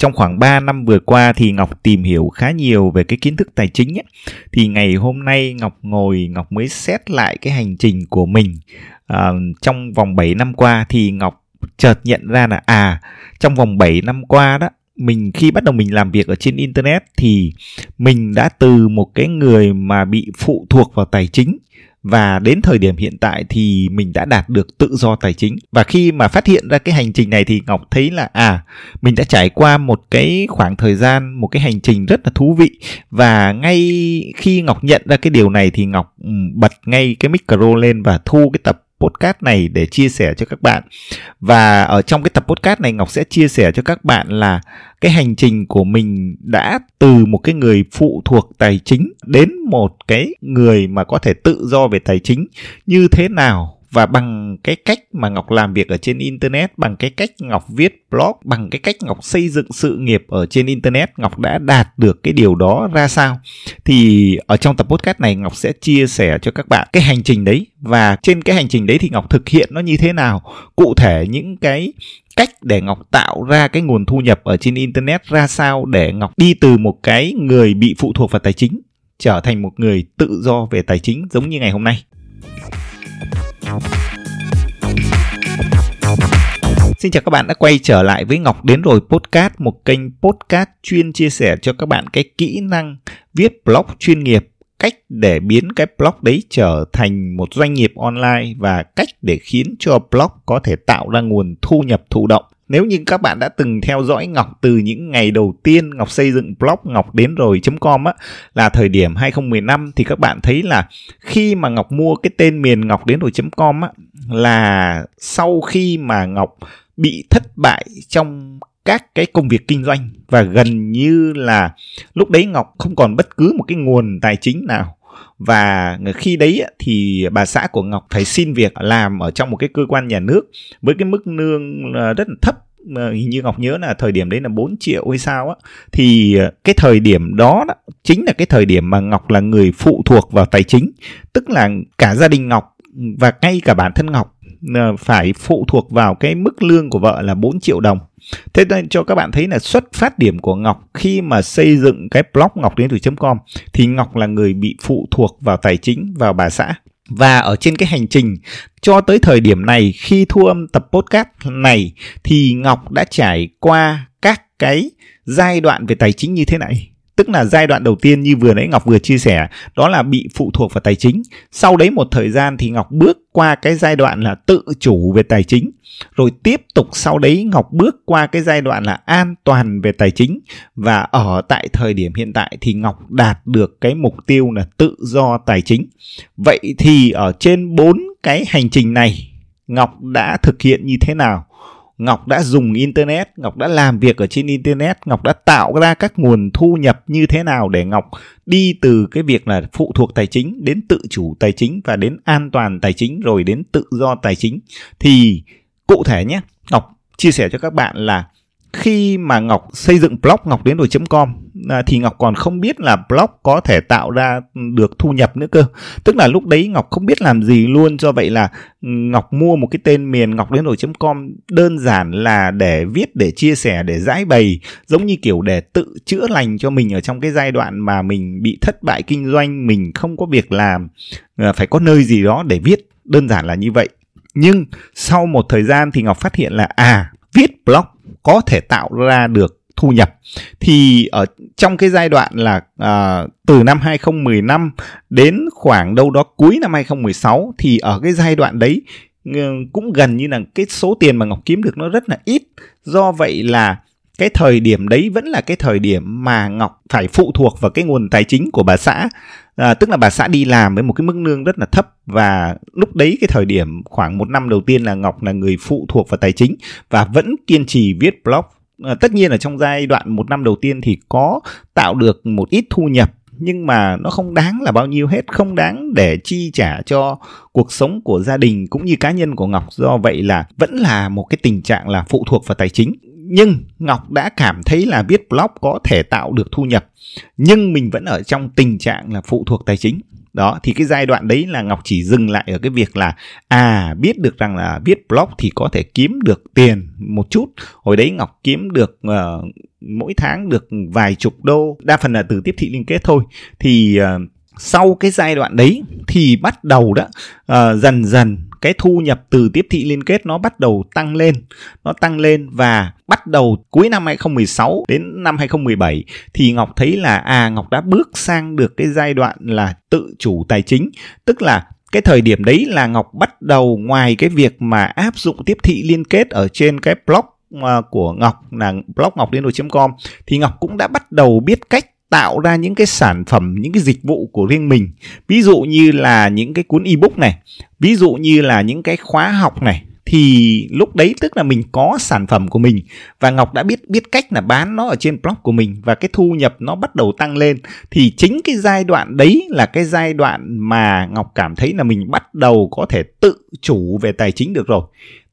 trong khoảng 3 năm vừa qua thì Ngọc tìm hiểu khá nhiều về cái kiến thức tài chính ấy. Thì ngày hôm nay Ngọc ngồi Ngọc mới xét lại cái hành trình của mình à, trong vòng 7 năm qua thì Ngọc chợt nhận ra là à trong vòng 7 năm qua đó mình khi bắt đầu mình làm việc ở trên internet thì mình đã từ một cái người mà bị phụ thuộc vào tài chính và đến thời điểm hiện tại thì mình đã đạt được tự do tài chính. Và khi mà phát hiện ra cái hành trình này thì ngọc thấy là à mình đã trải qua một cái khoảng thời gian, một cái hành trình rất là thú vị. Và ngay khi ngọc nhận ra cái điều này thì ngọc ừ, bật ngay cái micro lên và thu cái tập podcast này để chia sẻ cho các bạn. Và ở trong cái tập podcast này, Ngọc sẽ chia sẻ cho các bạn là cái hành trình của mình đã từ một cái người phụ thuộc tài chính đến một cái người mà có thể tự do về tài chính như thế nào và bằng cái cách mà Ngọc làm việc ở trên internet, bằng cái cách Ngọc viết blog, bằng cái cách Ngọc xây dựng sự nghiệp ở trên internet, Ngọc đã đạt được cái điều đó ra sao? Thì ở trong tập podcast này Ngọc sẽ chia sẻ cho các bạn cái hành trình đấy và trên cái hành trình đấy thì Ngọc thực hiện nó như thế nào? Cụ thể những cái cách để Ngọc tạo ra cái nguồn thu nhập ở trên internet ra sao để Ngọc đi từ một cái người bị phụ thuộc vào tài chính trở thành một người tự do về tài chính giống như ngày hôm nay. Xin chào các bạn đã quay trở lại với Ngọc Đến Rồi Podcast, một kênh podcast chuyên chia sẻ cho các bạn cái kỹ năng viết blog chuyên nghiệp, cách để biến cái blog đấy trở thành một doanh nghiệp online và cách để khiến cho blog có thể tạo ra nguồn thu nhập thụ động. Nếu như các bạn đã từng theo dõi Ngọc từ những ngày đầu tiên Ngọc xây dựng blog ngọc đến rồi.com á là thời điểm 2015 thì các bạn thấy là khi mà Ngọc mua cái tên miền ngọc đến rồi.com á là sau khi mà Ngọc bị thất bại trong các cái công việc kinh doanh. Và gần như là lúc đấy Ngọc không còn bất cứ một cái nguồn tài chính nào. Và khi đấy thì bà xã của Ngọc phải xin việc làm ở trong một cái cơ quan nhà nước với cái mức lương ờ, rất là thấp. Hình như Ngọc nhớ là thời điểm đấy là 4 triệu hay sao á. Thì ờ, cái thời điểm đó, đó chính là cái thời điểm mà Ngọc là người phụ thuộc vào tài chính. Tức là cả gia đình Ngọc và ngay cả bản thân Ngọc Ờ, phải phụ thuộc vào cái mức lương của vợ là 4 triệu đồng. Thế nên cho các bạn thấy là xuất phát điểm của Ngọc khi mà xây dựng cái blog ngọc đến từ.com thì Ngọc là người bị phụ thuộc vào tài chính, vào bà xã. Và ở trên cái hành trình cho tới thời điểm này khi thu âm tập podcast này thì Ngọc đã trải qua các cái giai đoạn về tài chính như thế này tức là giai đoạn đầu tiên như vừa nãy Ngọc vừa chia sẻ, đó là bị phụ thuộc vào tài chính. Sau đấy một thời gian thì Ngọc bước qua cái giai đoạn là tự chủ về tài chính. Rồi tiếp tục sau đấy Ngọc bước qua cái giai đoạn là an toàn về tài chính. Và ở tại thời điểm hiện tại thì Ngọc đạt được cái mục tiêu là tự do tài chính. Vậy thì ở trên bốn cái hành trình này, Ngọc đã thực hiện như thế nào? Ngọc đã dùng internet, Ngọc đã làm việc ở trên internet, Ngọc đã tạo ra các nguồn thu nhập như thế nào để Ngọc đi từ cái việc là phụ thuộc tài chính đến tự chủ tài chính và đến an toàn tài chính rồi đến tự do tài chính. Thì cụ thể nhé, Ngọc chia sẻ cho các bạn là khi mà Ngọc xây dựng blog ngọc đến rồi.com à, thì Ngọc còn không biết là blog có thể tạo ra được thu nhập nữa cơ. Tức là lúc đấy Ngọc không biết làm gì luôn do vậy là Ngọc mua một cái tên miền ngọc đến rồi.com đơn giản là để viết để chia sẻ để giải bày giống như kiểu để tự chữa lành cho mình ở trong cái giai đoạn mà mình bị thất bại kinh doanh, mình không có việc làm, à, phải có nơi gì đó để viết, đơn giản là như vậy. Nhưng sau một thời gian thì Ngọc phát hiện là à viết blog có thể tạo ra được thu nhập. Thì ở trong cái giai đoạn là à, từ năm 2015 đến khoảng đâu đó cuối năm 2016 thì ở cái giai đoạn đấy ừ, cũng gần như là cái số tiền mà Ngọc kiếm được nó rất là ít. Do vậy là cái thời điểm đấy vẫn là cái thời điểm mà Ngọc phải phụ thuộc vào cái nguồn tài chính của bà xã. À, tức là bà xã đi làm với một cái mức lương rất là thấp và lúc đấy cái thời điểm khoảng một năm đầu tiên là Ngọc là người phụ thuộc vào tài chính và vẫn kiên trì viết blog. À, tất nhiên là trong giai đoạn một năm đầu tiên thì có tạo được một ít thu nhập nhưng mà nó không đáng là bao nhiêu hết không đáng để chi trả cho cuộc sống của gia đình cũng như cá nhân của ngọc. Do vậy là vẫn là một cái tình trạng là phụ thuộc vào tài chính nhưng Ngọc đã cảm thấy là viết blog có thể tạo được thu nhập. Nhưng mình vẫn ở trong tình trạng là phụ thuộc tài chính. Đó thì cái giai đoạn đấy là ngọc chỉ dừng lại ở cái việc là à biết được rằng là viết blog thì có thể kiếm được tiền một chút. Hồi đấy ngọc kiếm được uh, mỗi tháng được vài chục đô. Đa phần là từ tiếp thị liên kết thôi. Thì uh, sau cái giai đoạn đấy thì bắt đầu đó uh, dần dần cái thu nhập từ tiếp thị liên kết nó bắt đầu tăng lên. Nó tăng lên và bắt đầu cuối năm 2016 đến năm 2017 thì Ngọc thấy là à Ngọc đã bước sang được cái giai đoạn là tự chủ tài chính. Tức là cái thời điểm đấy là Ngọc bắt đầu ngoài cái việc mà áp dụng tiếp thị liên kết ở trên cái blog à, của Ngọc là blog ngọc com thì Ngọc cũng đã bắt đầu biết cách tạo ra những cái sản phẩm, những cái dịch vụ của riêng mình. Ví dụ như là những cái cuốn ebook này, ví dụ như là những cái khóa học này, thì lúc đấy tức là mình có sản phẩm của mình. Và Ngọc đã biết biết cách là bán nó ở trên blog của mình và cái thu nhập nó bắt đầu tăng lên. Thì chính cái giai đoạn đấy là cái giai đoạn mà Ngọc cảm thấy là mình bắt đầu có thể tự chủ về tài chính được rồi.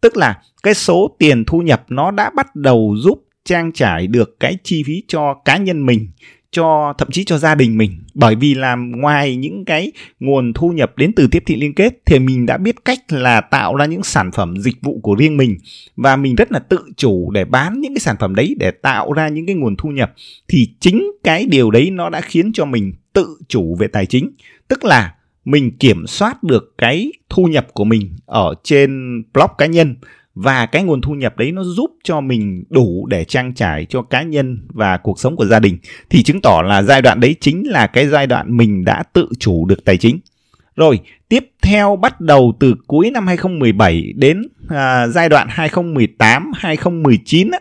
Tức là cái số tiền thu nhập nó đã bắt đầu giúp trang trải được cái chi phí cho cá nhân mình cho, thậm chí cho gia đình mình. Bởi vì là ngoài những cái nguồn thu nhập đến từ tiếp thị liên kết thì mình đã biết cách là tạo ra những sản phẩm dịch vụ của riêng mình. Và mình rất là tự chủ để bán những cái sản phẩm đấy để tạo ra những cái nguồn thu nhập. Thì chính cái điều đấy nó đã khiến cho mình tự chủ về tài chính. Tức là mình kiểm soát được cái thu nhập của mình ở trên blog cá nhân và cái nguồn thu nhập đấy nó giúp cho mình đủ để trang trải cho cá nhân và cuộc sống của gia đình thì chứng tỏ là giai đoạn đấy chính là cái giai đoạn mình đã tự chủ được tài chính. Rồi, tiếp theo bắt đầu từ cuối năm 2017 đến à, giai đoạn 2018 2019 á,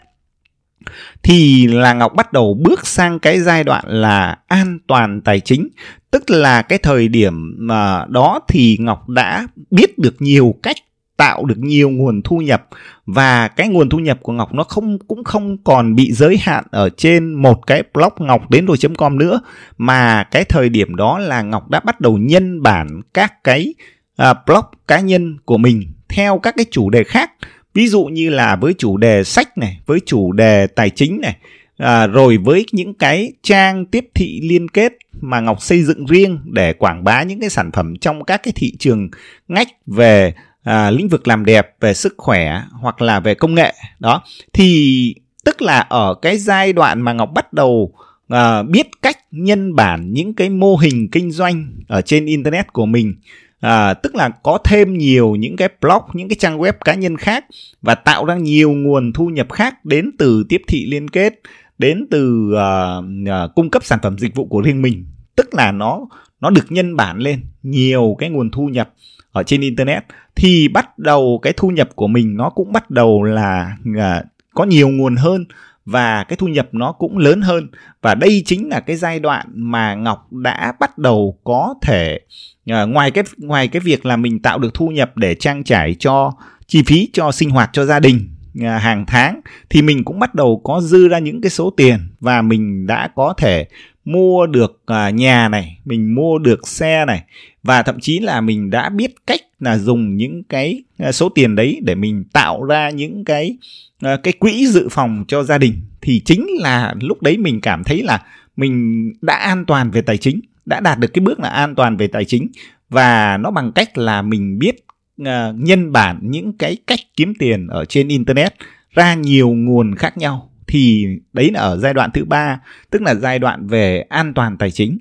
thì là Ngọc bắt đầu bước sang cái giai đoạn là an toàn tài chính tức là cái thời điểm mà đó thì Ngọc đã biết được nhiều cách tạo được nhiều nguồn thu nhập. Và cái nguồn thu nhập của Ngọc nó không cũng không còn bị giới hạn ở trên một cái blog ngọc đến rồi.com nữa. Mà cái thời điểm đó là Ngọc đã bắt đầu nhân bản các cái uh, blog cá nhân của mình theo các cái chủ đề khác. Ví dụ như là với chủ đề sách này với chủ đề tài chính này à, rồi với những cái trang tiếp thị liên kết mà Ngọc xây dựng riêng để quảng bá những cái sản phẩm trong các cái thị trường ngách về à, lĩnh vực làm đẹp về sức khỏe hoặc là về công nghệ. Đó. Thì tức là ở cái giai đoạn mà ngọc bắt đầu à, biết cách nhân bản những cái mô hình kinh doanh ở trên internet của mình à, tức là có thêm nhiều những cái blog những cái trang web cá nhân khác và tạo ra nhiều nguồn thu nhập khác đến từ tiếp thị liên kết đến từ uh, uh, cung cấp sản phẩm dịch vụ của riêng mình. Tức là nó nó được nhân bản lên nhiều cái nguồn thu nhập ở trên internet thì bắt đầu cái thu nhập của mình nó cũng bắt đầu là à, có nhiều nguồn hơn và cái thu nhập nó cũng lớn hơn. Và đây chính là cái giai đoạn mà Ngọc đã bắt đầu có thể à, ngoài cái ngoài cái việc là mình tạo được thu nhập để trang trải cho chi phí cho sinh hoạt cho gia đình à, hàng tháng thì mình cũng bắt đầu có dư ra những cái số tiền và mình đã có thể mua được à, nhà này mình mua được xe này và thậm chí là mình đã biết cách là dùng những cái à, số tiền đấy để mình tạo ra những cái à, cái quỹ dự phòng cho gia đình thì chính là lúc đấy mình cảm thấy là mình đã an toàn về tài chính đã đạt được cái bước là an toàn về tài chính và nó bằng cách là mình biết uh, nhân bản những cái cách kiếm tiền ở trên internet ra nhiều nguồn khác nhau thì đấy là ở giai đoạn thứ ba tức là giai đoạn về an toàn tài chính.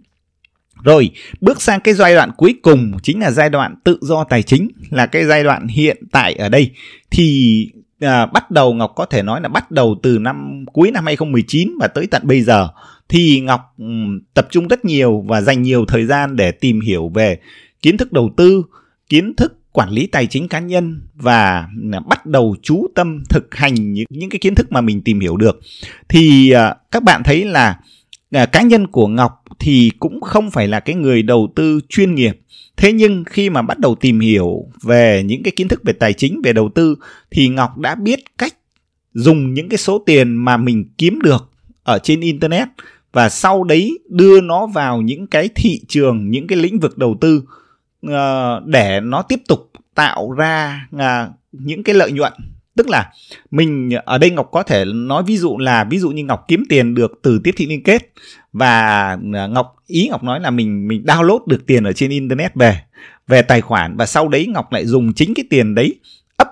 Rồi bước sang cái giai đoạn cuối cùng chính là giai đoạn tự do tài chính là cái giai đoạn hiện tại ở đây. Thì à, bắt đầu Ngọc có thể nói là bắt đầu từ năm cuối năm 2019 và tới tận bây giờ. Thì Ngọc um, tập trung rất nhiều và dành nhiều thời gian để tìm hiểu về kiến thức đầu tư, kiến thức quản lý tài chính cá nhân và à, bắt đầu chú tâm thực hành những, những cái kiến thức mà mình tìm hiểu được thì à, các bạn thấy là à, cá nhân của Ngọc thì cũng không phải là cái người đầu tư chuyên nghiệp. Thế nhưng khi mà bắt đầu tìm hiểu về những cái kiến thức về tài chính về đầu tư thì Ngọc đã biết cách dùng những cái số tiền mà mình kiếm được ở trên internet và sau đấy đưa nó vào những cái thị trường những cái lĩnh vực đầu tư. Ờ, để nó tiếp tục tạo ra ờ, những cái lợi nhuận. Tức là mình ở đây ngọc có thể nói ví dụ là, ví dụ như ngọc kiếm tiền được từ tiếp thị liên kết và ờ, ngọc, ý ngọc nói là mình mình download được tiền ở trên internet về về tài khoản và sau đấy ngọc lại dùng chính cái tiền đấy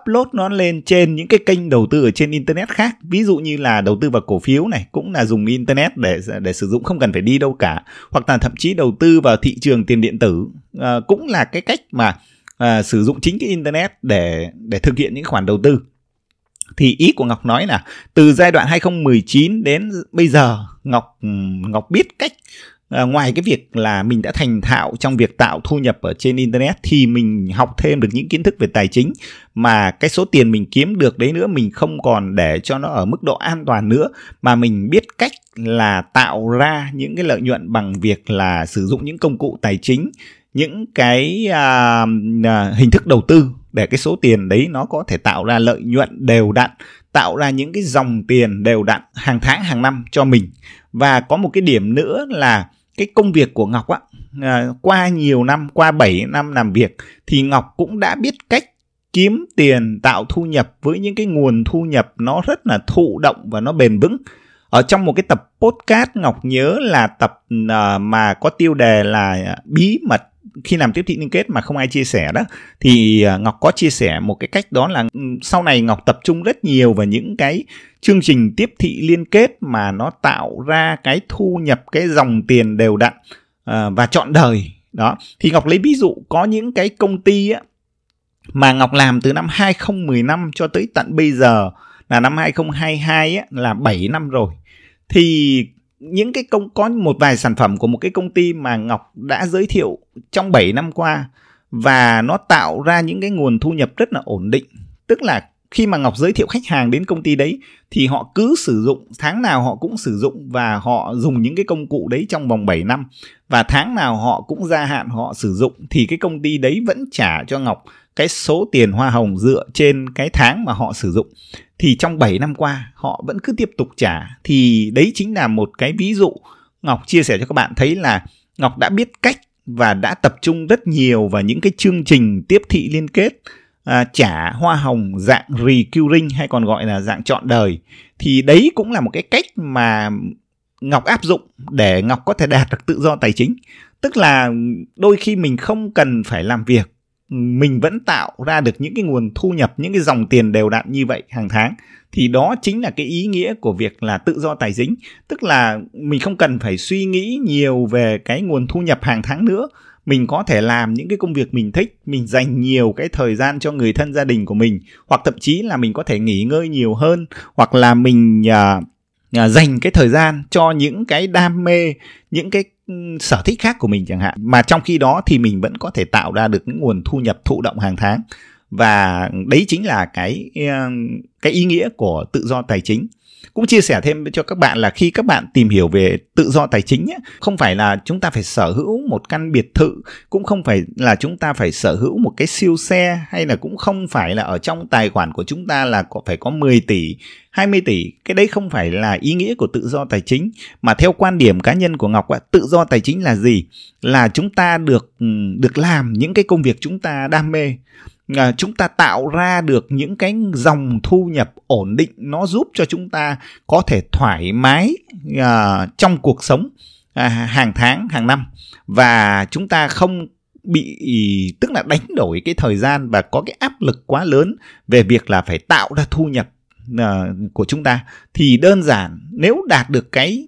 upload nó lên trên những cái kênh đầu tư ở trên internet khác. Ví dụ như là đầu tư vào cổ phiếu này cũng là dùng internet để để sử dụng không cần phải đi đâu cả. Hoặc là thậm chí đầu tư vào thị trường tiền điện tử. À, cũng là cái cách mà à, sử dụng chính cái internet để để thực hiện những khoản đầu tư. Thì ý của Ngọc nói là từ giai đoạn 2019 đến bây giờ Ngọc Ngọc biết cách à, ngoài cái việc là mình đã thành thạo trong việc tạo thu nhập ở trên internet thì mình học thêm được những kiến thức về tài chính mà cái số tiền mình kiếm được đấy nữa mình không còn để cho nó ở mức độ an toàn nữa mà mình biết cách là tạo ra những cái lợi nhuận bằng việc là sử dụng những công cụ tài chính những cái à, à, hình thức đầu tư để cái số tiền đấy nó có thể tạo ra lợi nhuận đều đặn tạo ra những cái dòng tiền đều đặn hàng tháng hàng năm cho mình. Và có một cái điểm nữa là cái công việc của Ngọc á à, qua nhiều năm qua 7 năm làm việc thì Ngọc cũng đã biết cách kiếm tiền tạo thu nhập với những cái nguồn thu nhập nó rất là thụ động và nó bền vững. Ở trong một cái tập podcast Ngọc nhớ là tập uh, mà có tiêu đề là bí mật khi làm tiếp thị liên kết mà không ai chia sẻ đó thì à, Ngọc có chia sẻ một cái cách đó là ừ, sau này Ngọc tập trung rất nhiều vào những cái chương trình tiếp thị liên kết mà nó tạo ra cái thu nhập cái dòng tiền đều đặn à, và chọn đời. Đó. Thì Ngọc lấy ví dụ có những cái công ty á, mà Ngọc làm từ năm 2015 cho tới tận bây giờ là năm 2022 á, là 7 năm rồi. Thì những cái công, có một vài sản phẩm của một cái công ty mà Ngọc đã giới thiệu trong 7 năm qua và nó tạo ra những cái nguồn thu nhập rất là ổn định. Tức là khi mà Ngọc giới thiệu khách hàng đến công ty đấy, thì họ cứ sử dụng, tháng nào họ cũng sử dụng và họ dùng những cái công cụ đấy trong vòng 7 năm. Và tháng nào họ cũng gia hạn họ sử dụng, thì cái công ty đấy vẫn trả cho Ngọc cái số tiền hoa hồng dựa trên cái tháng mà họ sử dụng. Thì trong 7 năm qua, họ vẫn cứ tiếp tục trả. Thì đấy chính là một cái ví dụ Ngọc chia sẻ cho các bạn thấy là Ngọc đã biết cách và đã tập trung rất nhiều vào những cái chương trình tiếp thị liên kết à, trả hoa hồng dạng recurring hay còn gọi là dạng chọn đời thì đấy cũng là một cái cách mà Ngọc áp dụng để Ngọc có thể đạt được tự do tài chính. Tức là đôi khi mình không cần phải làm việc mình vẫn tạo ra được những cái nguồn thu nhập những cái dòng tiền đều đặn như vậy hàng tháng thì đó chính là cái ý nghĩa của việc là tự do tài chính. Tức là mình không cần phải suy nghĩ nhiều về cái nguồn thu nhập hàng tháng nữa mình có thể làm những cái công việc mình thích mình dành nhiều cái thời gian cho người thân gia đình của mình hoặc thậm chí là mình có thể nghỉ ngơi nhiều hơn hoặc là mình uh, uh, dành cái thời gian cho những cái đam mê những cái ừ, sở thích khác của mình chẳng hạn. Mà trong khi đó thì mình vẫn có thể tạo ra được những nguồn thu nhập thụ động hàng tháng. Và đấy chính là cái cái ý nghĩa của tự do tài chính cũng chia sẻ thêm cho các bạn là khi các bạn tìm hiểu về tự do tài chính ấy, không phải là chúng ta phải sở hữu một căn biệt thự cũng không phải là chúng ta phải sở hữu một cái siêu xe hay là cũng không phải là ở trong tài khoản của chúng ta là có phải có 10 tỷ 20 tỷ. Cái đấy không phải là ý nghĩa của tự do tài chính mà theo quan điểm cá nhân của Ngọc ạ tự do tài chính là gì? Là chúng ta được được làm những cái công việc chúng ta đam mê à, chúng ta tạo ra được những cái dòng thu nhập ổn định nó giúp cho chúng ta có thể thoải mái à, trong cuộc sống à, hàng tháng hàng năm. Và chúng ta không bị tức là đánh đổi cái thời gian và có cái áp lực quá lớn về việc là phải tạo ra thu nhập uh, của chúng ta thì đơn giản nếu đạt được cái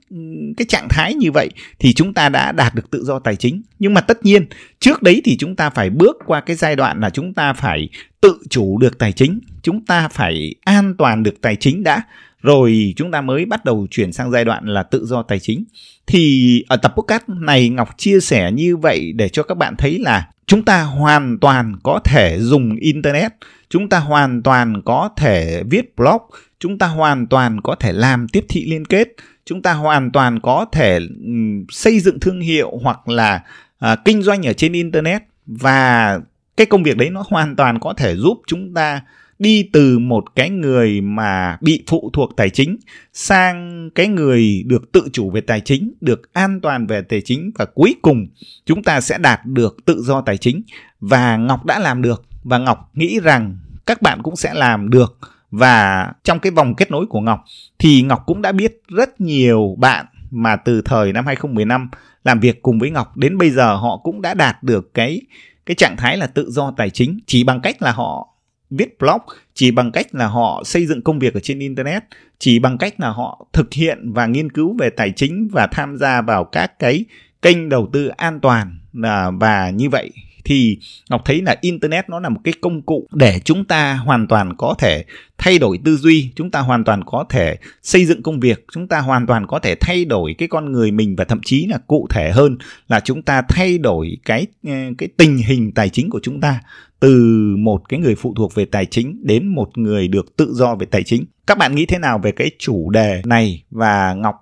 cái trạng thái như vậy thì chúng ta đã đạt được tự do tài chính. Nhưng mà tất nhiên trước đấy thì chúng ta phải bước qua cái giai đoạn là chúng ta phải tự chủ được tài chính chúng ta phải an toàn được tài chính đã rồi chúng ta mới bắt đầu chuyển sang giai đoạn là tự do tài chính. Thì ở tập podcast này ngọc chia sẻ như vậy để cho các bạn thấy là chúng ta hoàn toàn có thể dùng internet chúng ta hoàn toàn có thể viết blog chúng ta hoàn toàn có thể làm tiếp thị liên kết chúng ta hoàn toàn có thể ừ, xây dựng thương hiệu hoặc là à, kinh doanh ở trên internet. Và cái công việc đấy nó hoàn toàn có thể giúp chúng ta đi từ một cái người mà bị phụ thuộc tài chính sang cái người được tự chủ về tài chính, được an toàn về tài chính và cuối cùng chúng ta sẽ đạt được tự do tài chính. Và Ngọc đã làm được và Ngọc nghĩ rằng các bạn cũng sẽ làm được. Và trong cái vòng kết nối của Ngọc thì Ngọc cũng đã biết rất nhiều bạn mà từ thời năm 2015 làm việc cùng với Ngọc đến bây giờ họ cũng đã đạt được cái cái trạng thái là tự do tài chính chỉ bằng cách là họ viết blog chỉ bằng cách là họ xây dựng công việc ở trên internet, chỉ bằng cách là họ thực hiện và nghiên cứu về tài chính và tham gia vào các cái kênh đầu tư an toàn à, và như vậy thì ngọc thấy là internet nó là một cái công cụ để chúng ta hoàn toàn có thể thay đổi tư duy, chúng ta hoàn toàn có thể xây dựng công việc, chúng ta hoàn toàn có thể thay đổi cái con người mình và thậm chí là cụ thể hơn là chúng ta thay đổi cái ờ, cái tình hình tài chính của chúng ta từ một cái người phụ thuộc về tài chính đến một người được tự do về tài chính. Các bạn nghĩ thế nào về cái chủ đề này? Và ngọc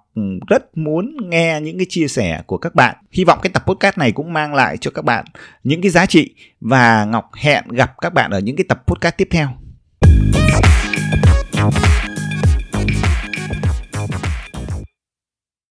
rất muốn nghe những cái chia sẻ của các bạn. Hy vọng cái tập podcast này cũng mang lại cho các bạn những cái giá trị và Ngọc hẹn gặp các bạn ở những cái tập podcast tiếp theo.